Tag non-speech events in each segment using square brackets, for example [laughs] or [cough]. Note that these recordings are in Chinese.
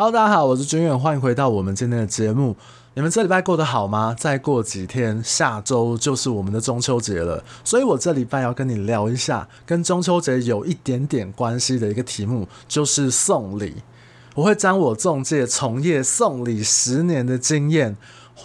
Hello，大家好，我是军远，欢迎回到我们今天的节目。你们这礼拜过得好吗？再过几天，下周就是我们的中秋节了，所以我这礼拜要跟你聊一下跟中秋节有一点点关系的一个题目，就是送礼。我会将我中介从业送礼十年的经验，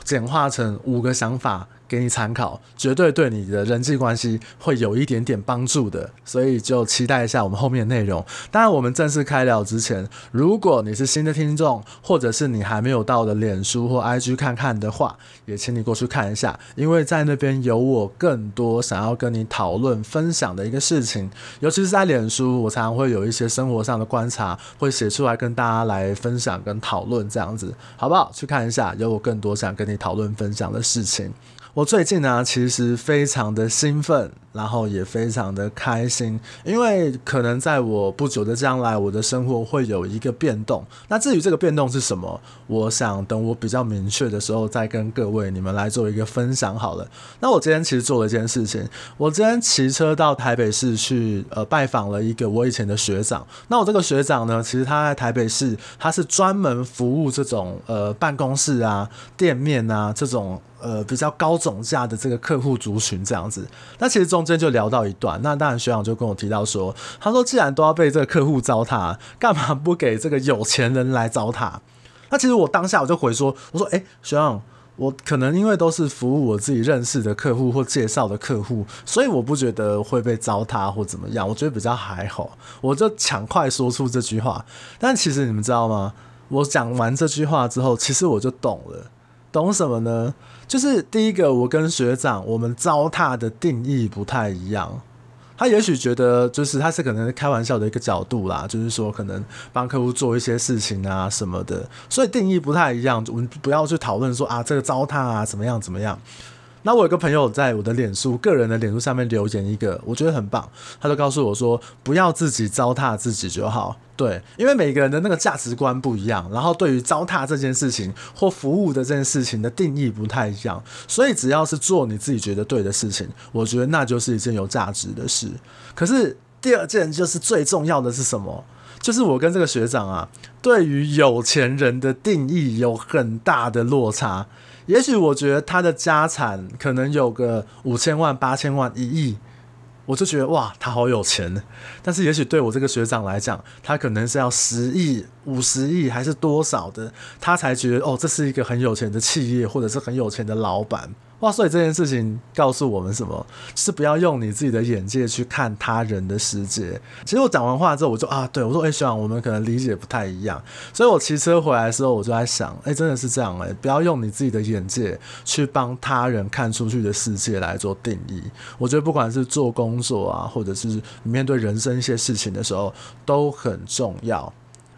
简化成五个想法。给你参考，绝对对你的人际关系会有一点点帮助的，所以就期待一下我们后面的内容。当然，我们正式开聊之前，如果你是新的听众，或者是你还没有到的脸书或 IG 看看的话，也请你过去看一下，因为在那边有我更多想要跟你讨论、分享的一个事情。尤其是在脸书，我常常会有一些生活上的观察，会写出来跟大家来分享跟讨论，这样子好不好？去看一下，有我更多想跟你讨论、分享的事情。我最近呢、其实非常的兴奋。然后也非常的开心，因为可能在我不久的将来，我的生活会有一个变动。那至于这个变动是什么，我想等我比较明确的时候再跟各位你们来做一个分享好了。那我今天其实做了一件事情，我今天骑车到台北市去，呃，拜访了一个我以前的学长。那我这个学长呢，其实他在台北市，他是专门服务这种呃办公室啊、店面啊这种呃比较高总价的这个客户族群这样子。那其实中。中间就聊到一段，那当然学长就跟我提到说，他说既然都要被这个客户糟蹋，干嘛不给这个有钱人来糟蹋？那其实我当下我就回说，我说，哎、学长，我可能因为都是服务我自己认识的客户或介绍的客户，所以我不觉得会被糟蹋或怎么样，我觉得比较还好。我就抢快说出这句话，但其实你们知道吗？我讲完这句话之后，其实我就懂了。懂什么呢？就是第一个，我跟学长我们糟蹋的定义不太一样。他也许觉得，就是他是可能开玩笑的一个角度啦，就是说可能帮客户做一些事情啊什么的，所以定义不太一样。我们不要去讨论说啊，这个糟蹋啊怎么样怎么样。那我有个朋友在我的脸书个人的脸书上面留言一个，我觉得很棒。他就告诉我说，不要自己糟蹋自己就好。对，因为每个人的那个价值观不一样，然后对于糟蹋这件事情或服务的这件事情的定义不太一样，所以只要是做你自己觉得对的事情，我觉得那就是一件有价值的事。可是第二件就是最重要的是什么？就是我跟这个学长啊，对于有钱人的定义有很大的落差。也许我觉得他的家产可能有个五千万、八千万、一亿，我就觉得哇，他好有钱。但是也许对我这个学长来讲，他可能是要十亿、五十亿还是多少的，他才觉得哦，这是一个很有钱的企业，或者是很有钱的老板。哇，所以这件事情告诉我们什么？是不要用你自己的眼界去看他人的世界。其实我讲完话之后，我就啊，对我说，哎、欸，学长，我们可能理解不太一样。所以我骑车回来的时候，我就在想，哎、真的是这样哎、不要用你自己的眼界去帮他人看出去的世界来做定义。我觉得不管是做工作啊，或者是面对人生一些事情的时候，都很重要，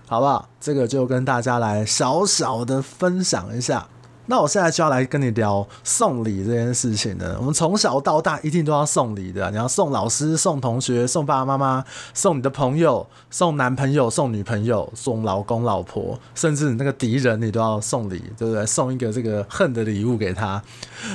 好不好？这个就跟大家来小小的分享一下。那我现在就要来跟你聊送礼这件事情呢。我们从小到大一定都要送礼的，你要送老师、送同学、送爸爸妈妈、送你的朋友、送男朋友、送女朋友、送老公老婆，甚至你那个敌人，你都要送礼，对不对？送一个这个恨的礼物给他。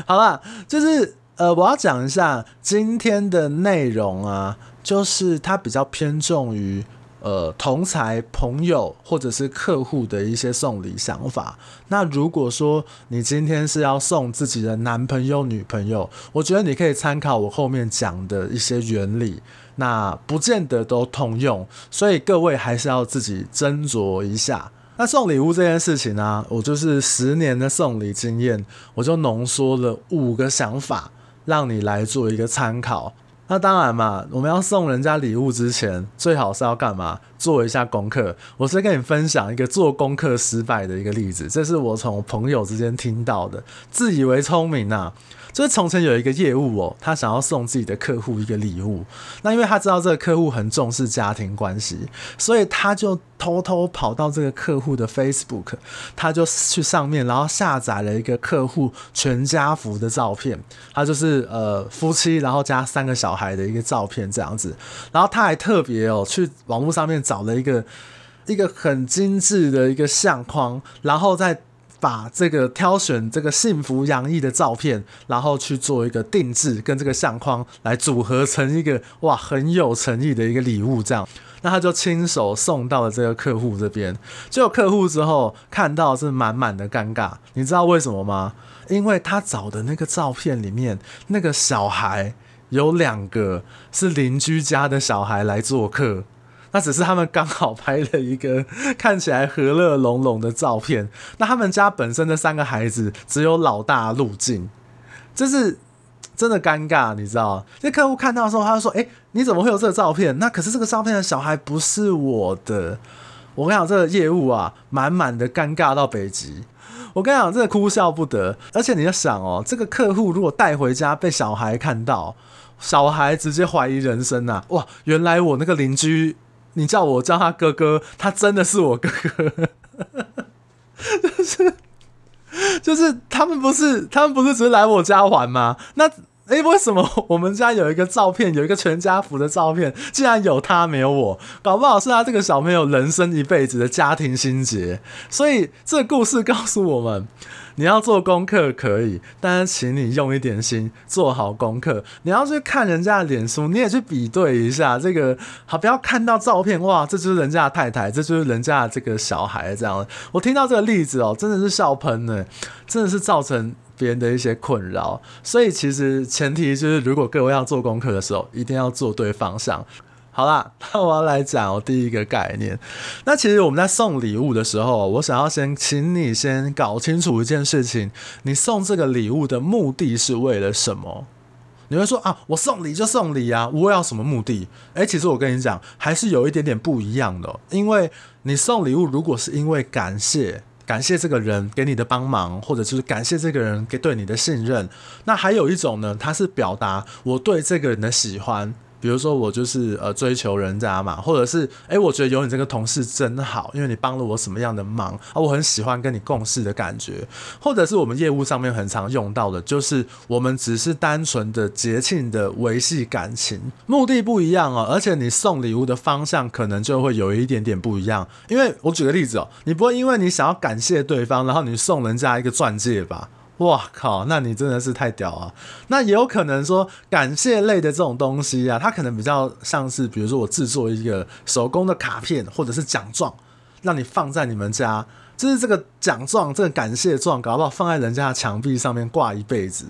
好了，就是呃，我要讲一下今天的内容啊，就是它比较偏重于。呃，同才朋友或者是客户的一些送礼想法。那如果说你今天是要送自己的男朋友、女朋友，我觉得你可以参考我后面讲的一些原理。那不见得都通用，所以各位还是要自己斟酌一下。那送礼物这件事情呢、我就是十年的送礼经验，我就浓缩了五个想法，让你来做一个参考。那当然嘛，我们要送人家礼物之前，最好是要干嘛？做一下功课。我先跟你分享一个做功课失败的一个例子，这是我从朋友之间听到的。自以为聪明啊，就是从前有一个业务哦，他想要送自己的客户一个礼物。那因为他知道这个客户很重视家庭关系，所以他就偷偷跑到这个客户的 Facebook，他就去上面，然后下载了一个客户全家福的照片。他就是呃夫妻，然后加三个小孩的一个照片这样子。然后他还特别哦去网络上面找了一个一个很精致的一个相框，然后再把这个挑选这个幸福洋溢的照片，然后去做一个定制，跟这个相框来组合成一个哇很有诚意的一个礼物这样。那他就亲手送到了这个客户这边。结果客户之后看到是满满的尴尬，你知道为什么吗？因为他找的那个照片里面，那个小孩有两个是邻居家的小孩来做客，那只是他们刚好拍了一个看起来和乐融融的照片。那他们家本身的三个孩子只有老大入境，这是真的尴尬，你知道？那客户看到的时候，他就说：“哎，你怎么会有这个照片？那可是这个照片的小孩不是我的。”我跟你讲，这个业务啊，满满的尴尬到北极。我跟你讲，这个哭笑不得。而且你要想哦，这个客户如果带回家被小孩看到，小孩直接怀疑人生呐、哇，原来我那个邻居，你叫我叫他哥哥，他真的是我哥哥。[laughs] 就是就是他们不是他们不是只是来我家玩吗？那。诶，为什么我们家有一个照片，有一个全家福的照片，竟然有他没有我？搞不好是他这个小朋友人生一辈子的家庭心结。所以这个故事告诉我们，你要做功课可以，但是请你用一点心，做好功课。你要去看人家的脸书，你也去比对一下这个，好，不要看到照片，哇，这就是人家的太太，这就是人家的这个小孩，这样。我听到这个例子哦，真的是笑喷呢，真的是造成。别人的一些困扰，所以其实前提就是，如果各位要做功课的时候，一定要做对方向。好啦，[laughs] 那我要来讲我第一个概念。那其实我们在送礼物的时候，我想要先请你先搞清楚一件事情：你送这个礼物的目的是为了什么？你会说啊，我送礼就送礼啊，我要什么目的？诶，其实我跟你讲，还是有一点点不一样的，因为你送礼物如果是因为感谢。感谢这个人给你的帮忙，或者就是感谢这个人给对你的信任。那还有一种呢，他是表达我对这个人的喜欢。比如说我就是呃追求人家嘛，或者是哎，我觉得有你这个同事真好，因为你帮了我什么样的忙啊，我很喜欢跟你共事的感觉，或者是我们业务上面很常用到的，就是我们只是单纯的节庆的维系感情，目的不一样哦，而且你送礼物的方向可能就会有一点点不一样，因为我举个例子哦，你不会因为你想要感谢对方，然后你送人家一个钻戒吧？哇靠！那你真的是太屌啊！那也有可能说感谢类的这种东西啊，它可能比较像是，比如说我制作一个手工的卡片或者是奖状，让你放在你们家，就是这个奖状、这个感谢状，搞不好放在人家的墙壁上面挂一辈子。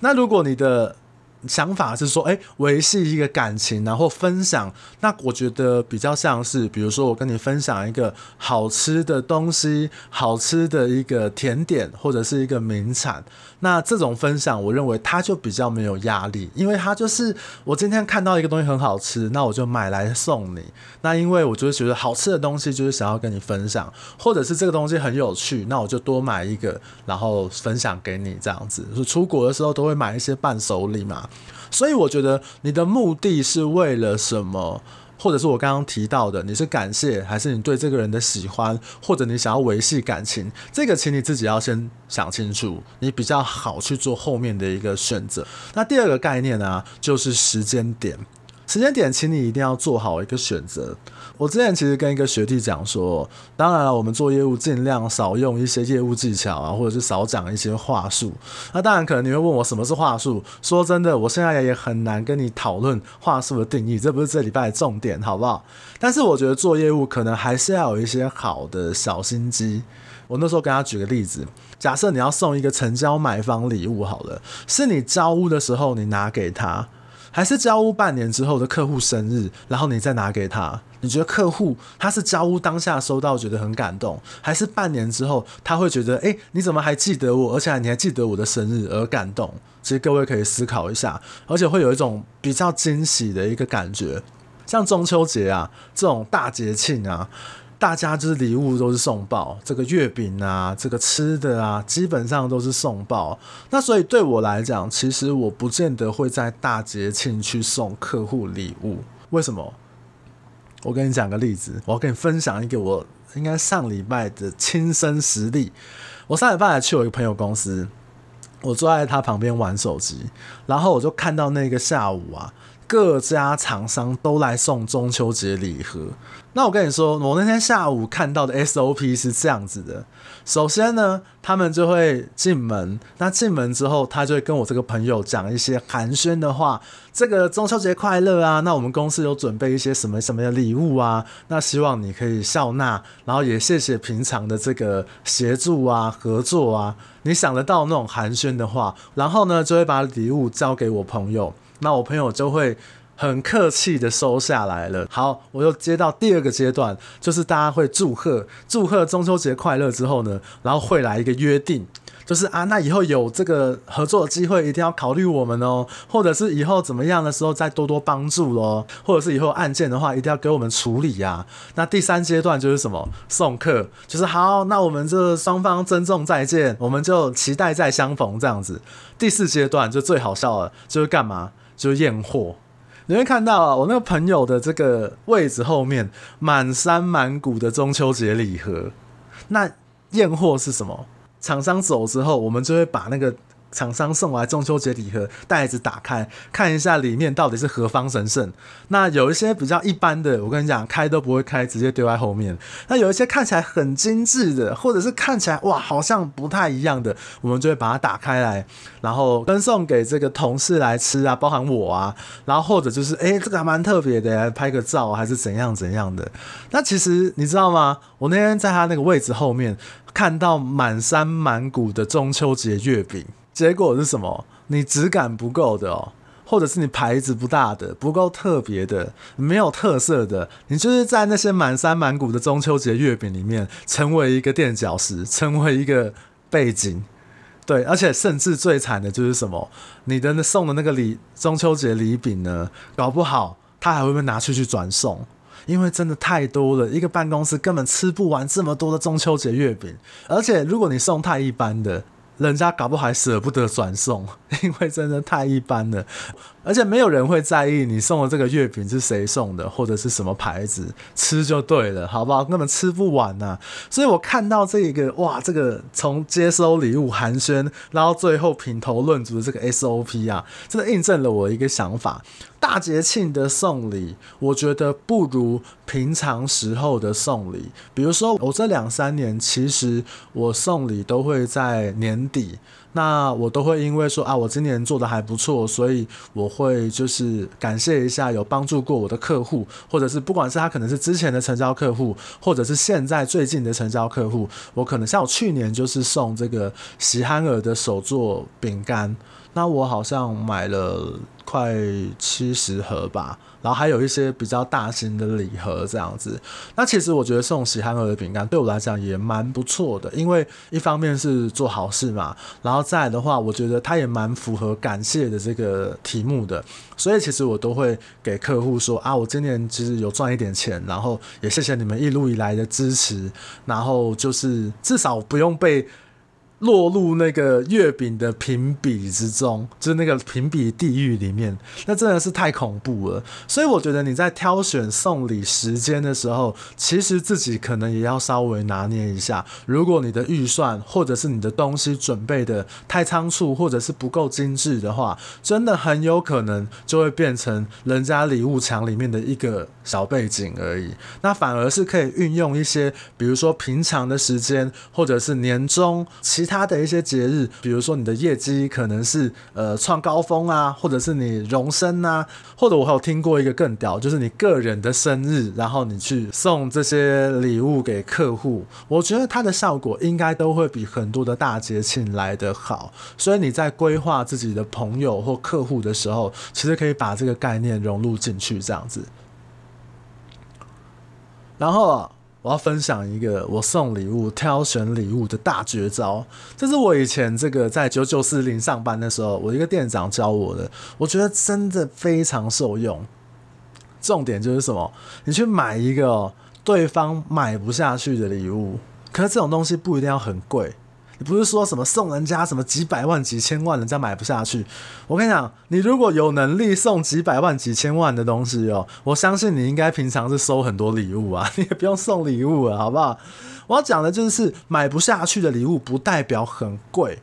那如果你的想法是说，诶，维系一个感情，然后分享。那我觉得比较像是，比如说我跟你分享一个好吃的东西，好吃的一个甜点，或者是一个名产。那这种分享，我认为它就比较没有压力，因为它就是我今天看到一个东西很好吃，那我就买来送你。那因为我就是觉得好吃的东西就是想要跟你分享，或者是这个东西很有趣，那我就多买一个，然后分享给你这样子。就出国的时候都会买一些伴手礼嘛。所以我觉得你的目的是为了什么？或者是我刚刚提到的，你是感谢，还是你对这个人的喜欢，或者你想要维系感情？这个请你自己要先想清楚，你比较好去做后面的一个选择。那第二个概念呢，就是时间点。时间点，请你一定要做好一个选择。我之前其实跟一个学弟讲说，当然了，我们做业务尽量少用一些业务技巧啊，或者是少讲一些话术。那当然，可能你会问我什么是话术？说真的，我现在也很难跟你讨论话术的定义，这不是这礼拜的重点，好不好？但是我觉得做业务可能还是要有一些好的小心机。我那时候跟他举个例子，假设你要送一个成交买方礼物好了，是你交屋的时候你拿给他。还是交屋半年之后的客户生日，然后你再拿给他，你觉得客户他是交屋当下收到觉得很感动，还是半年之后他会觉得，哎、你怎么还记得我，而且你还记得我的生日而感动？其实各位可以思考一下，而且会有一种比较惊喜的一个感觉，像中秋节啊这种大节庆啊。大家就是礼物都是送爆，这个月饼啊，这个吃的啊，基本上都是送爆。那所以对我来讲，其实我不见得会在大节庆去送客户礼物。为什么？我跟你讲个例子，我要跟你分享一个我应该上礼拜的亲身实例。我上礼拜还去我一个朋友公司，我坐在他旁边玩手机，然后我就看到那个下午啊。各家厂商都来送中秋节礼盒。那我跟你说，我那天下午看到的 SOP 是这样子的。首先呢，他们就会进门，那进门之后，他就会跟我这个朋友讲一些寒暄的话。这个中秋节快乐啊！那我们公司有准备一些什么什么的礼物啊？那希望你可以笑纳，然后也谢谢平常的这个协助啊、合作啊。你想得到那种寒暄的话，然后呢，就会把礼物交给我朋友，那我朋友就会很客气的收下来了。好，我又接到第二个阶段，就是大家会祝贺祝贺中秋节快乐之后呢，然后会来一个约定。就是啊，那以后有这个合作的机会，一定要考虑我们哦，或者是以后怎么样的时候再多多帮助喽，或者是以后案件的话，一定要给我们处理呀。那第三阶段就是什么？送客，就是好，那我们这双方珍重再见，我们就期待再相逢这样子。第四阶段就最好笑了，就是干嘛？就验货。你会看到啊，我那个朋友的这个位置后面满山满谷的中秋节礼盒。那验货是什么？厂商走之后，我们就会把那个厂商送来中秋节礼盒袋子打开，看一下里面到底是何方神圣。那有一些比较一般的，我跟你讲，开都不会开，直接丢在后面。那有一些看起来很精致的，或者是看起来哇，好像不太一样的，我们就会把它打开来，然后分送给这个同事来吃啊，包含我啊。然后或者就是，哎、这个还蛮特别的，拍个照还是怎样怎样的。那其实你知道吗？我那天在他那个位置后面。看到满山满谷的中秋节月饼，结果是什么？你质感不够的哦，或者是你牌子不大的，不够特别的，没有特色的，你就是在那些满山满谷的中秋节月饼里面，成为一个垫脚石，成为一个背景。对，而且甚至最惨的就是什么？你的那送的那个礼中秋节礼饼呢，搞不好他还会被拿出去转送。因为真的太多了，一个办公室根本吃不完这么多的中秋节月饼，而且如果你送太一般的。人家搞不好还舍不得转送，[laughs] 因为真的太一般了，而且没有人会在意你送的这个月饼是谁送的，或者是什么牌子，吃就对了，好不好？根本吃不完呐、啊。所以我看到这个，哇，这个从接收礼物寒暄，然后最后品头论足的这个 SOP 啊，真的印证了我一个想法：大节庆的送礼，我觉得不如平常时候的送礼。比如说，我这两三年其实我送礼都会在年底，那我都会因为说啊，我今年做的还不错，所以我会就是感谢一下有帮助过我的客户，或者是不管是他可能是之前的成交客户，或者是现在最近的成交客户，我可能像我去年就是送这个喜憨儿的手作饼干，那我好像买了快七十盒吧。然后还有一些比较大型的礼盒这样子，那其实我觉得送喜憨儿的饼干对我来讲也蛮不错的，因为一方面是做好事嘛，然后再来的话，我觉得它也蛮符合感谢的这个题目的，所以其实我都会给客户说啊，我今年其实有赚一点钱，然后也谢谢你们一路以来的支持，然后就是至少不用被。落入那个月饼的评比之中，就是那个评比地狱里面，那真的是太恐怖了。所以我觉得你在挑选送礼时间的时候，其实自己可能也要稍微拿捏一下。如果你的预算或者是你的东西准备的太仓促，或者是不够精致的话，真的很有可能就会变成人家礼物墙里面的一个小背景而已。那反而是可以运用一些，比如说平常的时间，或者是年终其。他的一些节日，比如说你的业绩可能是呃创高峰啊，或者是你荣升啊，或者我还有听过一个更屌，就是你个人的生日，然后你去送这些礼物给客户，我觉得它的效果应该都会比很多的大节庆来得好。所以你在规划自己的朋友或客户的时候，其实可以把这个概念融入进去，这样子。然后。我要分享一个我送礼物、挑选礼物的大绝招，这是我以前这个在九九四零上班的时候，我一个店长教我的，我觉得真的非常受用。重点就是什么？你去买一个对方买不下去的礼物，可是这种东西不一定要很贵。你不是说什么送人家什么几百万几千万，人家买不下去。我跟你讲，你如果有能力送几百万几千万的东西哦，我相信你应该平常是收很多礼物啊，[laughs] 你也不用送礼物了，好不好？我要讲的就是买不下去的礼物不代表很贵。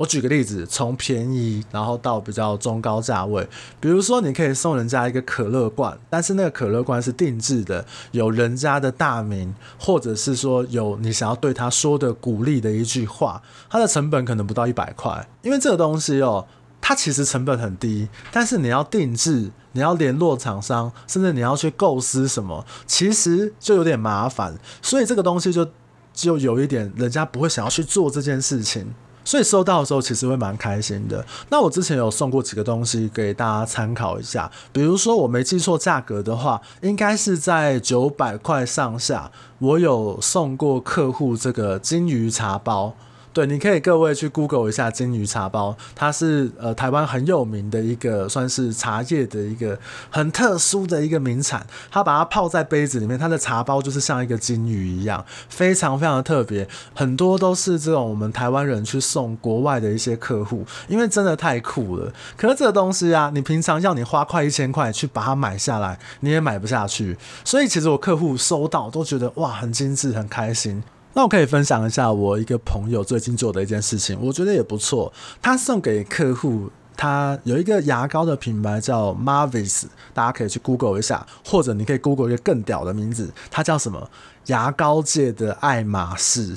我举个例子，从便宜然后到比较中高价位，比如说你可以送人家一个可乐罐，但是那个可乐罐是定制的，有人家的大名，或者是说有你想要对他说的鼓励的一句话，它的成本可能不到一百块，因为这个东西哦，它其实成本很低，但是你要定制，你要联络厂商，甚至你要去构思什么，其实就有点麻烦，所以这个东西就就有一点人家不会想要去做这件事情。所以收到的时候其实会蛮开心的。那我之前有送过几个东西给大家参考一下，比如说我没记错价格的话，应该是在九百块上下。我有送过客户这个金鱼茶包。对，你可以各位去 Google 一下金鱼茶包，它是呃台湾很有名的一个算是茶叶的一个很特殊的一个名产。它把它泡在杯子里面，它的茶包就是像一个金鱼一样，非常非常的特别。很多都是这种我们台湾人去送国外的一些客户，因为真的太酷了。可是这个东西啊，你平常要你花快一千块去把它买下来，你也买不下去。所以其实我客户收到都觉得哇，很精致，很开心。那我可以分享一下我一个朋友最近做的一件事情，我觉得也不错。他送给客户，他有一个牙膏的品牌叫 Marvis，大家可以去 Google 一下，或者你可以 Google 一个更屌的名字，它叫什么？牙膏界的爱马仕。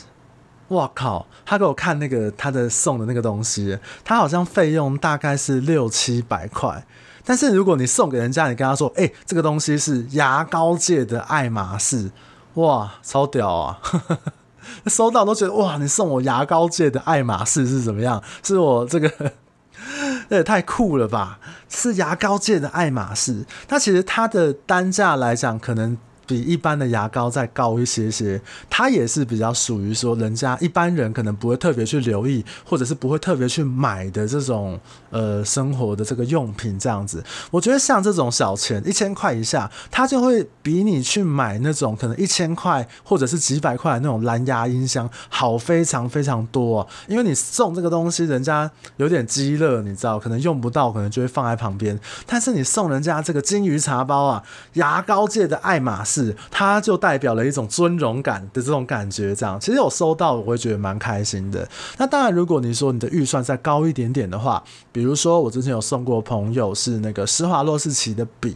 哇靠！他给我看那个他的送的那个东西，他好像费用大概是六七百块。但是如果你送给人家，你跟他说，哎、这个东西是牙膏界的爱马仕，哇，超屌啊！[laughs] 收到都觉得哇，你送我牙膏界的爱马仕是怎么样？是我这个，这 [laughs] 也太酷了吧！是牙膏界的爱马仕，它其实它的单价来讲可能。比一般的牙膏再高一些些，它也是比较属于说人家一般人可能不会特别去留意，或者是不会特别去买的这种呃生活的这个用品这样子。我觉得像这种小钱一千块以下，它就会比你去买那种可能一千块或者是几百块那种蓝牙音箱好非常非常多啊。因为你送这个东西，人家有点鸡肋，你知道，可能用不到，可能就会放在旁边。但是你送人家这个金鱼茶包啊，牙膏界的爱马仕。是，它就代表了一种尊荣感的这种感觉，这样其实我收到我会觉得蛮开心的。那当然，如果你说你的预算再高一点点的话，比如说我之前有送过朋友是那个施华洛世奇的笔，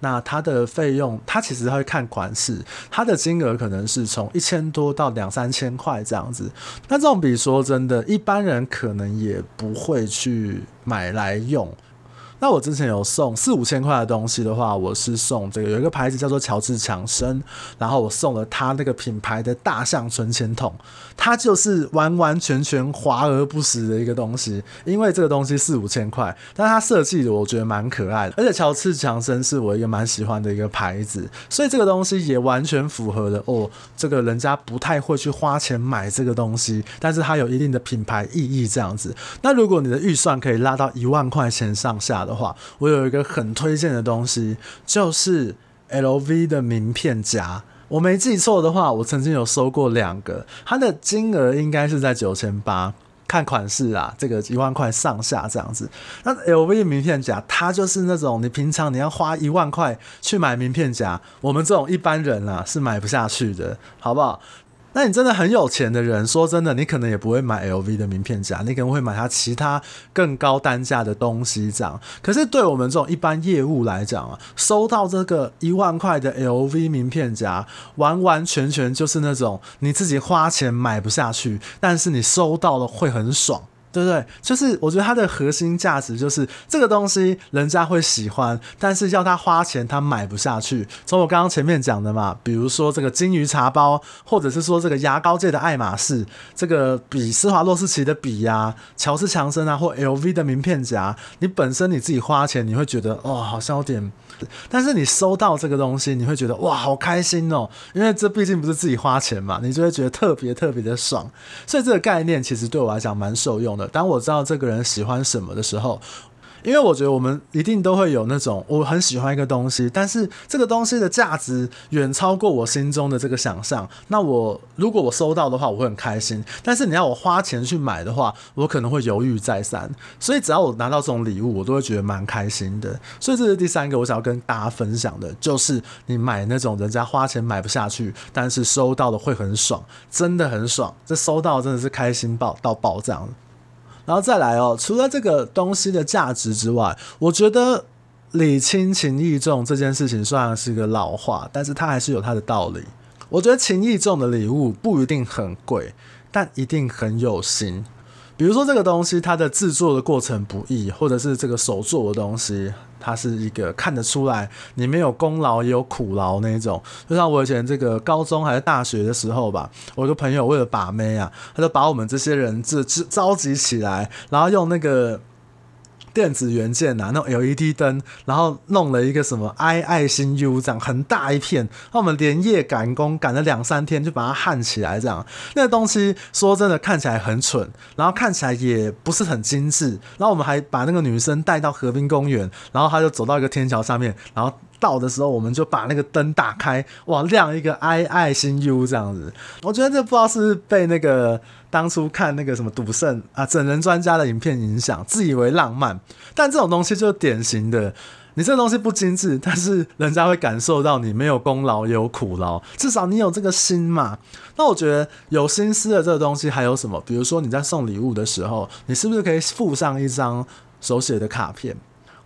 那它的费用，它其实会看款式，它的金额可能是从一千多到两三千块这样子。那这种笔说真的，一般人可能也不会去买来用。那我之前有送四五千块的东西的话，我是送这个有一个牌子叫做乔治强生，然后我送了他那个品牌的大象存钱筒，它就是完完全全华而不实的一个东西，因为这个东西四五千块，但它设计的我觉得蛮可爱的，而且乔治强生是我一个蛮喜欢的一个牌子，所以这个东西也完全符合了哦，这个人家不太会去花钱买这个东西，但是它有一定的品牌意义这样子。那如果你的预算可以拉到一万块钱上下的话，我有一个很推荐的东西，就是 LV 的名片夹。我没记错的话，我曾经有收过两个，它的金额应该是在九千八，看款式啊，这个一万块上下这样子。那 LV 名片夹，它就是那种你平常你要花一万块去买名片夹，我们这种一般人啊是买不下去的，好不好？那你真的很有钱的人，说真的，你可能也不会买 LV 的名片夹，你可能会买它其他更高单价的东西这样。可是对我们这种一般业务来讲啊，收到这个一万块的 LV 名片夹，完完全全就是那种你自己花钱买不下去，但是你收到了会很爽。对不对？就是我觉得它的核心价值就是这个东西，人家会喜欢，但是要他花钱，他买不下去。从我刚刚前面讲的嘛，比如说这个金鱼茶包，或者是说这个牙膏界的爱马仕，这个比施华洛世奇的笔呀、啊，乔治强森啊，或 LV 的名片夹，你本身你自己花钱，你会觉得哦，好像有点。但是你收到这个东西，你会觉得哇，好开心哦，因为这毕竟不是自己花钱嘛，你就会觉得特别特别的爽。所以这个概念其实对我来讲蛮受用的。当我知道这个人喜欢什么的时候。因为我觉得我们一定都会有那种我很喜欢一个东西，但是这个东西的价值远超过我心中的这个想象。那我如果我收到的话，我会很开心；但是你要我花钱去买的话，我可能会犹豫再三。所以只要我拿到这种礼物，我都会觉得蛮开心的。所以这是第三个我想要跟大家分享的，就是你买那种人家花钱买不下去，但是收到的会很爽，真的很爽。这收到真的是开心爆到爆这样。然后再来哦，除了这个东西的价值之外，我觉得礼轻情意重这件事情虽然是一个老话，但是它还是有它的道理。我觉得情意重的礼物不一定很贵，但一定很有心。比如说这个东西，它的制作的过程不易，或者是这个手做的东西，它是一个看得出来里面有功劳也有苦劳那种。就像我以前这个高中还是大学的时候吧，我的朋友为了把妹啊，他就把我们这些人这这召集起来，然后用那个。电子元件呐、啊，那种 LED 灯，然后弄了一个什么 I 爱心 U 这样很大一片，那我们连夜赶工赶了两三天就把它焊起来，这样那个东西说真的看起来很蠢，然后看起来也不是很精致，然后我们还把那个女生带到河滨公园，然后她就走到一个天桥上面，然后。到的时候，我们就把那个灯打开，哇，亮一个爱爱心 U 这样子。我觉得这不知道是，被那个当初看那个什么赌圣啊整人专家的影片影响，自以为浪漫。但这种东西就是典型的，你这东西不精致，但是人家会感受到你没有功劳也有苦劳，至少你有这个心嘛。那我觉得有心思的这个东西还有什么？比如说你在送礼物的时候，你是不是可以附上一张手写的卡片？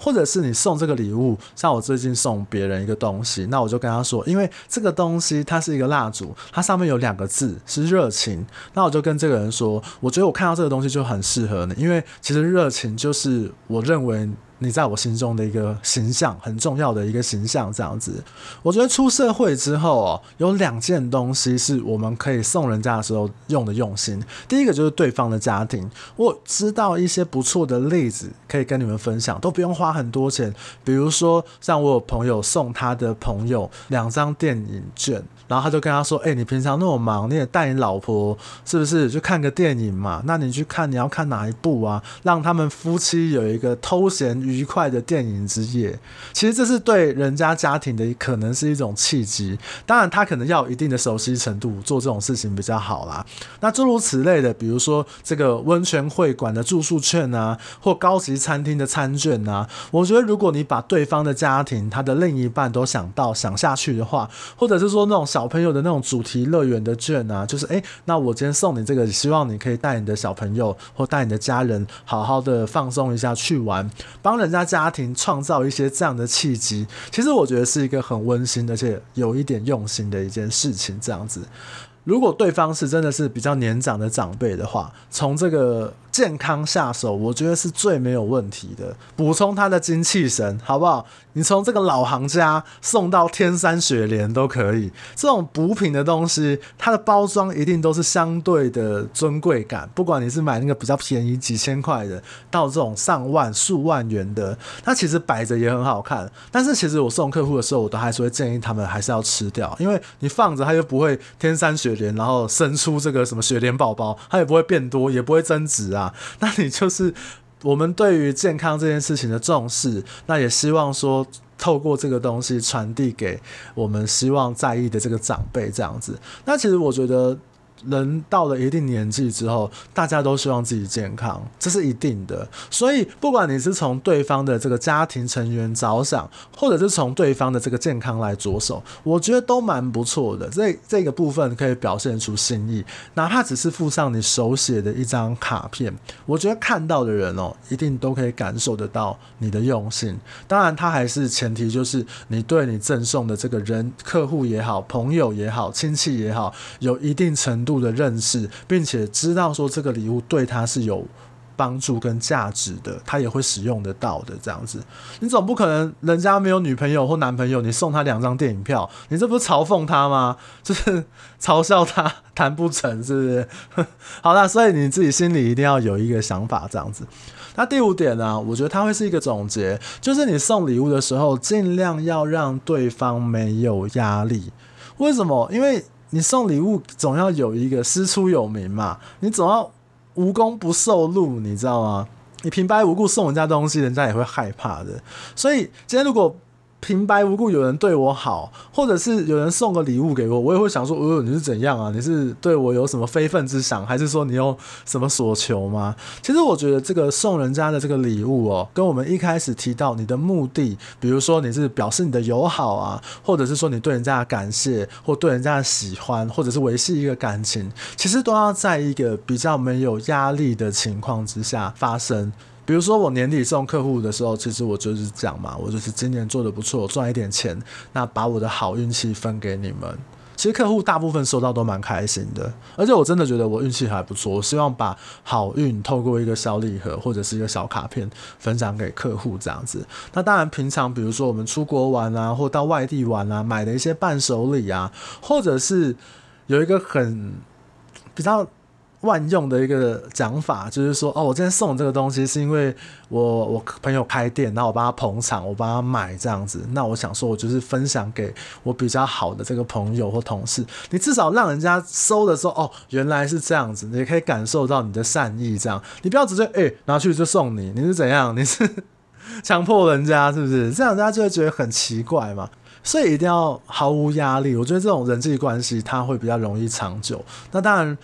或者是你送这个礼物，像我最近送别人一个东西，那我就跟他说，因为这个东西它是一个蜡烛，它上面有两个字是热情，那我就跟这个人说，我觉得我看到这个东西就很适合你，因为其实热情就是我认为。你在我心中的一个形象，很重要的一个形象，这样子。我觉得出社会之后哦，有两件东西是我们可以送人家的时候用的用心。第一个就是对方的家庭，我知道一些不错的例子可以跟你们分享，都不用花很多钱。比如说，像我有朋友送他的朋友两张电影券。然后他就跟他说：“哎、你平常那么忙，你也带你老婆是不是去看个电影嘛？那你去看，你要看哪一部啊？让他们夫妻有一个偷闲愉快的电影之夜。其实这是对人家家庭的可能是一种契机。当然，他可能要有一定的熟悉程度，做这种事情比较好啦。那诸如此类的，比如说这个温泉会馆的住宿券啊，或高级餐厅的餐券啊，我觉得如果你把对方的家庭、他的另一半都想到想下去的话，或者是说那种小。[laughs] ”小朋友的那种主题乐园的券啊，就是诶，那我今天送你这个，希望你可以带你的小朋友或带你的家人，好好的放松一下去玩，帮人家家庭创造一些这样的契机。其实我觉得是一个很温馨，而且有一点用心的一件事情。这样子，如果对方是真的是比较年长的长辈的话，从这个。健康下手，我觉得是最没有问题的。补充他的精气神，好不好？你从这个老行家送到天山雪莲都可以。这种补品的东西，它的包装一定都是相对的尊贵感。不管你是买那个比较便宜几千块的，到这种上万数万元的，它其实摆着也很好看。但是其实我送客户的时候，我都还是会建议他们还是要吃掉，因为你放着它又不会天山雪莲，然后生出这个什么雪莲宝宝，它也不会变多，也不会增值啊。那你就是我们对于健康这件事情的重视，那也希望说透过这个东西传递给我们希望在意的这个长辈这样子。那其实我觉得。人到了一定年纪之后，大家都希望自己健康，这是一定的。所以，不管你是从对方的这个家庭成员着想，或者是从对方的这个健康来着手，我觉得都蛮不错的。这这个部分可以表现出心意，哪怕只是附上你手写的一张卡片，我觉得看到的人哦，一定都可以感受得到你的用心。当然，它还是前提就是你对你赠送的这个人，客户也好，朋友也好，亲戚也好，有一定程度。的认识，并且知道说这个礼物对他是有帮助跟价值的，他也会使用得到的。这样子，你总不可能人家没有女朋友或男朋友，你送他两张电影票，你这不是嘲讽他吗？就是 [laughs] 嘲笑他谈不成，是不是？[laughs] 好啦，所以你自己心里一定要有一个想法，这样子。那第五点呢？我觉得它会是一个总结，就是你送礼物的时候，尽量要让对方没有压力。为什么？因为你送礼物总要有一个师出有名嘛，你总要无功不受禄，你知道吗？你平白无故送人家东西，人家也会害怕的。所以今天如果平白无故有人对我好，或者是有人送个礼物给我，我也会想说，呃，你是怎样啊？你是对我有什么非分之想，还是说你有什么所求吗？其实我觉得这个送人家的这个礼物哦，跟我们一开始提到你的目的，比如说你是表示你的友好啊，或者是说你对人家的感谢，或对人家的喜欢，或者是维系一个感情，其实都要在一个比较没有压力的情况之下发生。比如说我年底送客户的时候，其实我就是讲嘛，我就是今年做得不错，赚一点钱，那把我的好运气分给你们。其实客户大部分收到都蛮开心的，而且我真的觉得我运气还不错。我希望把好运透过一个小礼盒或者是一个小卡片分享给客户这样子。那当然，平常比如说我们出国玩啊，或到外地玩啊，买的一些伴手礼啊，或者是有一个很比较。万用的一个讲法就是说，哦，我今天送这个东西是因为我我朋友开店，然后我帮他捧场，我帮他买这样子。那我想说，我就是分享给我比较好的这个朋友或同事，你至少让人家收的时候，哦，原来是这样子，你可以感受到你的善意。这样，你不要直接哎、欸、拿去就送你，你是怎样？你是强迫人家是不是？这样人家就会觉得很奇怪嘛。所以一定要毫无压力，我觉得这种人际关系它会比较容易长久。那当然。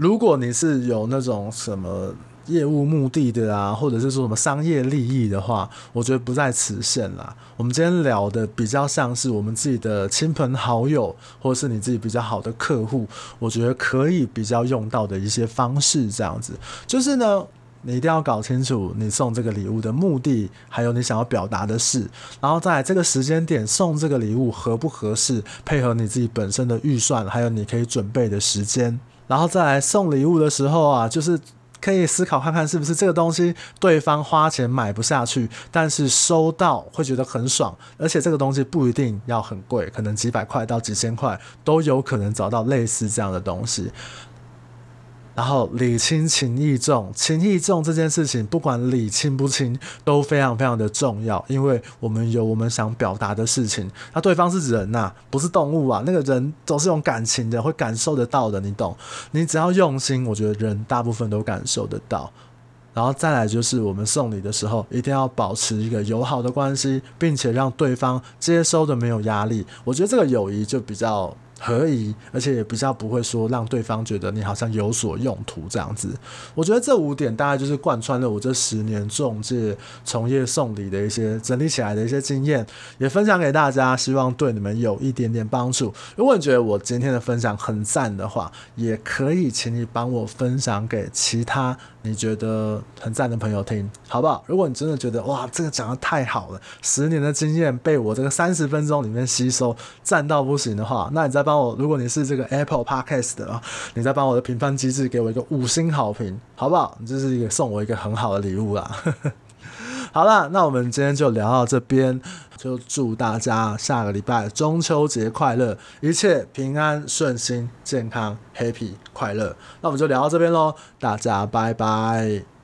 如果你是有那种什么业务目的的啊，或者是说什么商业利益的话，我觉得不在此限啦。我们今天聊的比较像是我们自己的亲朋好友，或者是你自己比较好的客户，我觉得可以比较用到的一些方式，这样子就是呢，你一定要搞清楚你送这个礼物的目的，还有你想要表达的事，然后在这个时间点送这个礼物合不合适，配合你自己本身的预算，还有你可以准备的时间。然后再来送礼物的时候啊，就是可以思考看看是不是这个东西对方花钱买不下去，但是收到会觉得很爽，而且这个东西不一定要很贵，可能几百块到几千块都有可能找到类似这样的东西。然后礼轻情意重，情意重这件事情，不管礼轻不轻，都非常非常的重要，因为我们有我们想表达的事情。那对方是人呐、不是动物啊，那个人总是有感情的，会感受得到的，你懂？你只要用心，我觉得人大部分都感受得到。然后再来就是我们送礼的时候，一定要保持一个友好的关系，并且让对方接收的没有压力。我觉得这个友谊就比较。可以，而且也比较不会说让对方觉得你好像有所用途这样子。我觉得这五点大概就是贯穿了我这十年中介从业送礼的一些整理起来的一些经验，也分享给大家，希望对你们有一点点帮助。如果你觉得我今天的分享很赞的话，也可以请你帮我分享给其他你觉得很赞的朋友听，好不好？如果你真的觉得哇，这个讲得太好了，十年的经验被我这个三十分钟里面吸收，赞到不行的话，那你再帮我，如果你是这个 Apple Podcast 的啊，你再帮我的评分机制给我一个五星好评，好不好？这是一个送我一个很好的礼物啦。好了，那我们今天就聊到这边，就祝大家下个礼拜中秋节快乐，一切平安顺心、健康、Happy 快乐。那我们就聊到这边喽，大家拜拜。